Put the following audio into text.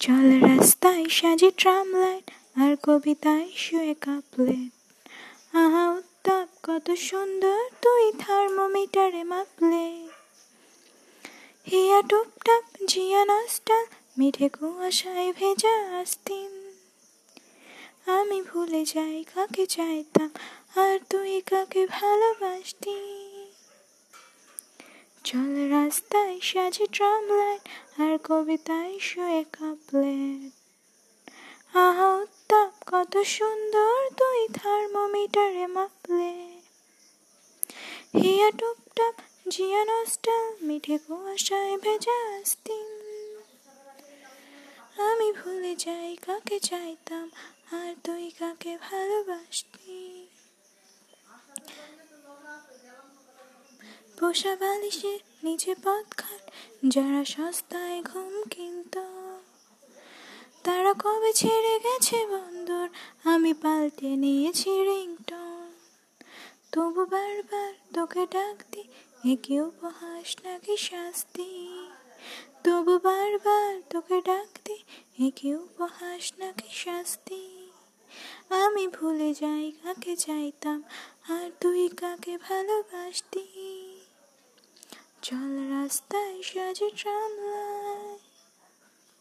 চল রাস্তায় সাজি ট্রাম লাইট আর কবিতায় শুয়ে কাপলেট আহা, উত্তাপ, কত সুন্দর তুই থার্মোমিটারে মাপলে। হিয়া টুপটাপ, জিয়া নষ্টা, মিঠে কুয়াশায় ভেজা আস্তিন। আমি ভুলে যাই, কাকে চাইতাম, আর তুই কাকে ভালোবাসতি চল রাস্তায় সাজে ট্রাম লাইট আর কবিতায় শুয়ে কাপলেট আহা, উত্তাপ, কত সুন্দর তুই থার্মোমিটারে মাপলে হিয়া টুপটাপ, জিয়া নষ্টা মিঠে কুয়াশায় ভেজা আস্তিন। আমি ভুলে যাই, কাকে চাইতাম, আর তুই কাকে ভালোবাসতি? পোষা বালিশে নিচে পথ খাট যারা সস্তায় ঘুম কিনত। তারা কবে ছেড়ে গেছে বন্দর? আমি পাল্টে নিয়েছি রিংটন। তবু বারবার তোকে ডাক দি এ কি উপহাস নাকি শাস্তি? তবু বারবার তোকে ডাক দি এ কি উপহাস নাকি শাস্তি? আমি ভুলে যাই কাকে চাইতাম, আর তুই কাকে ভালোবাসতি? চল রাস্তায় সাজে ট্রামলা